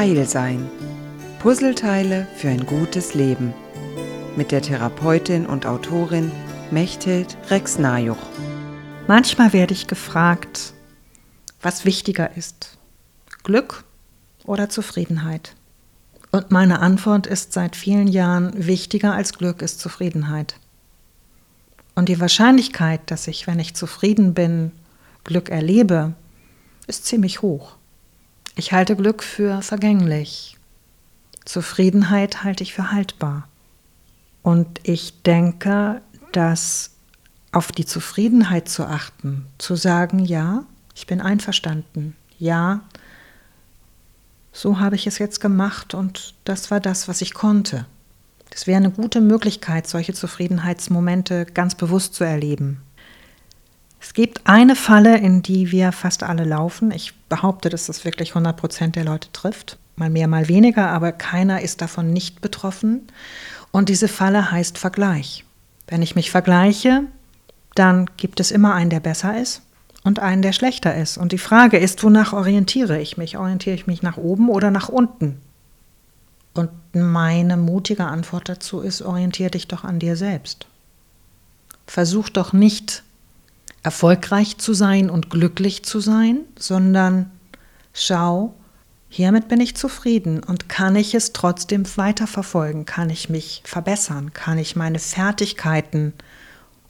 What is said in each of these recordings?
Heil sein. Puzzleteile für ein gutes Leben. Mit der Therapeutin und Autorin Mechthild Rex-Najuch. Manchmal werde ich gefragt, was wichtiger ist. Glück oder Zufriedenheit? Und meine Antwort ist seit vielen Jahren, wichtiger als Glück ist Zufriedenheit. Und die Wahrscheinlichkeit, dass ich, wenn ich zufrieden bin, Glück erlebe, ist ziemlich hoch. Ich halte Glück für vergänglich. Zufriedenheit halte ich für haltbar. Und ich denke, dass auf die Zufriedenheit zu achten, zu sagen, ja, ich bin einverstanden, ja, so habe ich es jetzt gemacht und das war das, was ich konnte. Das wäre eine gute Möglichkeit, solche Zufriedenheitsmomente ganz bewusst zu erleben. Es gibt eine Falle, in die wir fast alle laufen. Ich behaupte, dass das wirklich 100 Prozent der Leute trifft. Mal mehr, mal weniger, aber keiner ist davon nicht betroffen. Und diese Falle heißt Vergleich. Wenn ich mich vergleiche, dann gibt es immer einen, der besser ist und einen, der schlechter ist. Und die Frage ist, wonach orientiere ich mich? Orientiere ich mich nach oben oder nach unten? Und meine mutige Antwort dazu ist, orientiere dich doch an dir selbst. Versuch doch nicht erfolgreich zu sein und glücklich zu sein, sondern schau, hiermit bin ich zufrieden und kann ich es trotzdem weiterverfolgen? Kann ich mich verbessern? Kann ich meine Fertigkeiten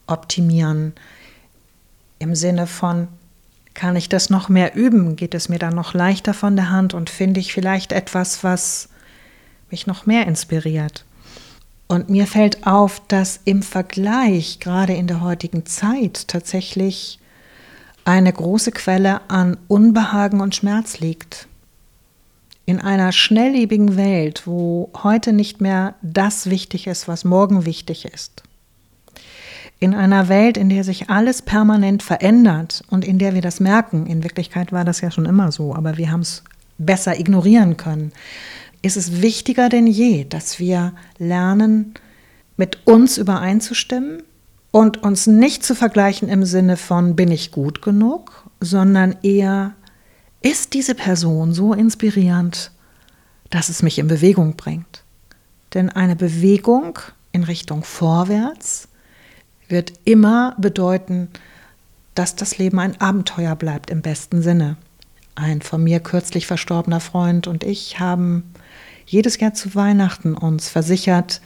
optimieren? Im Sinne von, kann ich das noch mehr üben? Geht es mir dann noch leichter von der Hand und finde ich vielleicht etwas, was mich noch mehr inspiriert? Und mir fällt auf, dass im Vergleich, gerade in der heutigen Zeit, tatsächlich eine große Quelle an Unbehagen und Schmerz liegt. In einer schnelllebigen Welt, wo heute nicht mehr das wichtig ist, was morgen wichtig ist. In einer Welt, in der sich alles permanent verändert und in der wir das merken, in Wirklichkeit war das ja schon immer so, aber wir haben es besser ignorieren können, ist es wichtiger denn je, dass wir lernen, mit uns übereinzustimmen und uns nicht zu vergleichen im Sinne von bin ich gut genug, sondern eher ist diese Person so inspirierend, dass es mich in Bewegung bringt. Denn eine Bewegung in Richtung vorwärts wird immer bedeuten, dass das Leben ein Abenteuer bleibt im besten Sinne. Ein von mir kürzlich verstorbener Freund und ich haben jedes Jahr zu Weihnachten uns versichert,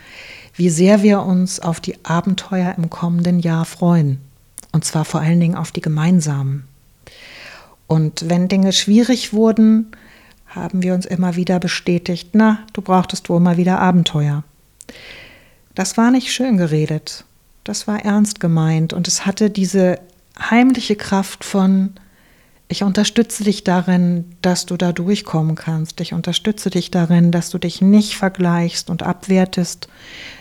wie sehr wir uns auf die Abenteuer im kommenden Jahr freuen. Und zwar vor allen Dingen auf die gemeinsamen. Und wenn Dinge schwierig wurden, haben wir uns immer wieder bestätigt, na, du brauchtest wohl mal wieder Abenteuer. Das war nicht schön geredet, das war ernst gemeint und es hatte diese heimliche Kraft von, ich unterstütze dich darin, dass du da durchkommen kannst. Ich unterstütze dich darin, dass du dich nicht vergleichst und abwertest.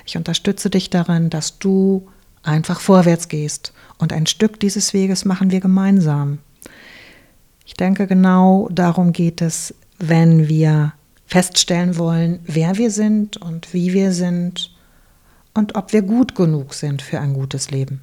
Ich unterstütze dich darin, dass du einfach vorwärts gehst. Und ein Stück dieses Weges machen wir gemeinsam. Ich denke, genau darum geht es, wenn wir feststellen wollen, wer wir sind und wie wir sind und ob wir gut genug sind für ein gutes Leben.